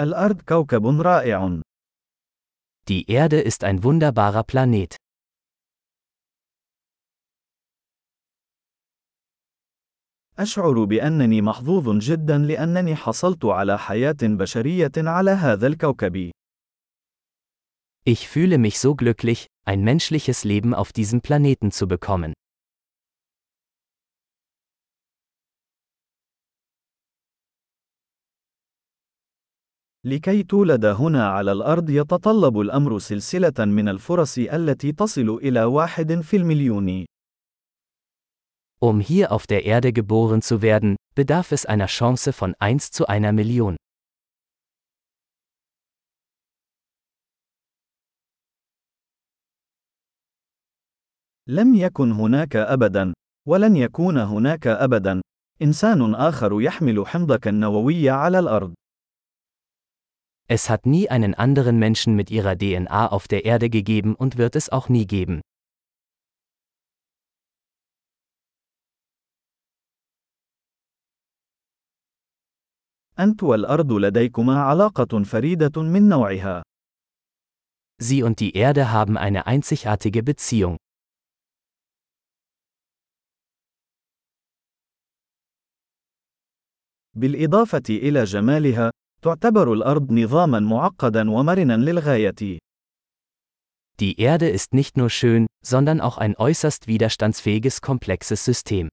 الأرض كوكب رائع. Die Erde ist ein wunderbarer Planet. أشعر بأنني محظوظ جدا لأنني حصلت على حياة بشرية على هذا الكوكب. Ich fühle mich so glücklich, ein menschliches Leben auf diesem Planeten zu bekommen. لكي تولد هنا على الأرض يتطلب الأمر سلسلة من الفرص التي تصل إلى واحد في المليون. Um hier auf der Erde geboren zu werden, bedarf es einer Chance von 1 zu einer Million. لم يكن هناك أبدا، ولن يكون هناك أبدا، إنسان آخر يحمل حمضك النووي على الأرض. Es hat nie einen anderen Menschen mit ihrer DNA auf der Erde gegeben und wird es auch nie geben. أنت والأرض لديكما علاقة فريدة من نوعها. Sie und die Erde haben eine einzigartige Beziehung. بالإضافة إلى جمالها، تعتبر الأرض نظامًا معقدًا ومرنًا للغاية. Die Erde ist nicht nur schön, sondern auch ein äußerst widerstandsfähiges komplexes System.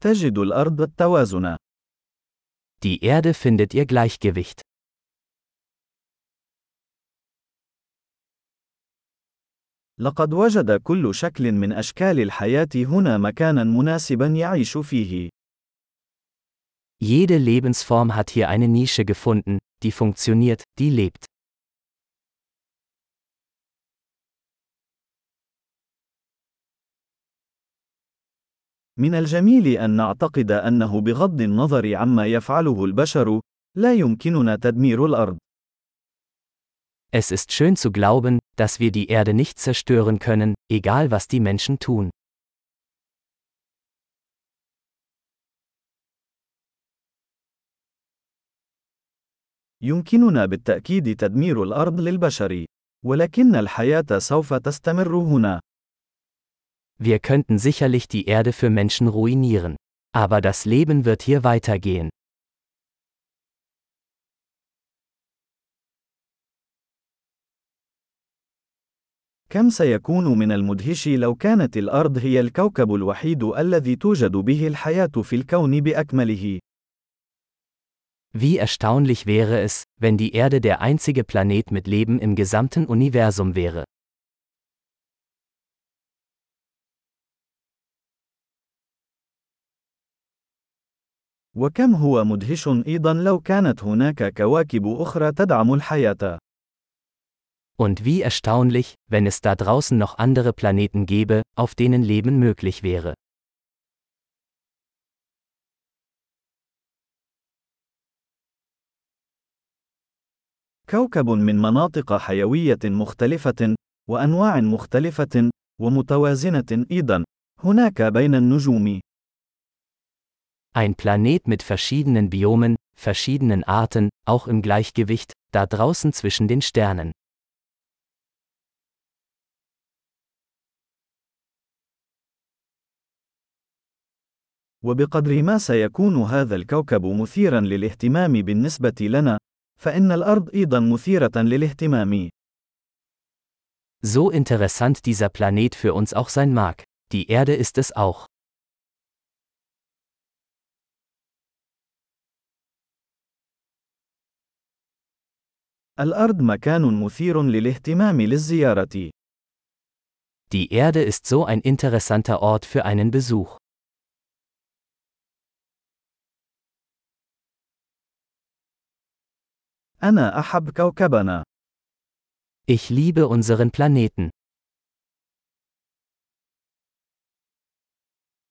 تجد الأرض التوازن. Die Erde findet ihr Gleichgewicht. لقد وجد كل شكل من أشكال الحياة هنا مكانا مناسبا يعيش فيه. Jede Lebensform hat hier eine Nische gefunden, die funktioniert, die lebt. من الجميل أن نعتقد أنه بغض النظر عما يفعله البشر، لا يمكننا تدمير الأرض. Es ist schön zu glauben, dass wir die Erde nicht zerstören können, egal was die Menschen tun. يمكننا بالتأكيد تدمير الأرض للبشر، ولكن الحياة سوف تستمر هنا. Wir könnten sicherlich die Erde für Menschen ruinieren. Aber das Leben wird hier weitergehen. كم سيكون من المدهش لو كانت الأرض هي الكوكب الوحيد الذي توجد به الحياة في الكون بأكمله. Wie erstaunlich wäre es, wenn die Erde der einzige Planet mit Leben im gesamten Universum wäre. وكم هو مدهش أيضا لو كانت هناك كواكب أخرى تدعم الحياة. Und wie erstaunlich, wenn es da draußen noch andere Planeten gäbe, auf denen Leben möglich wäre. كوكب من مناطق حيوية مختلفة، وأنواع مختلفة، ومتوازنة أيضا، هناك بين النجوم. Ein Planet mit verschiedenen Biomen, verschiedenen Arten, auch im Gleichgewicht, da draußen zwischen den Sternen. وبقدر ما سيكون هذا الكوكب مثيرا للاهتمام بالنسبة لنا، فإن الأرض أيضا مثيرة للاهتمام. So interessant dieser Planet für uns auch sein mag, die Erde ist es auch. الأرض مكان مثير للاهتمام للزيارة. Die Erde ist so ein interessanter Ort für einen Besuch. أنا أحب كوكبنا. Ich liebe unseren Planeten.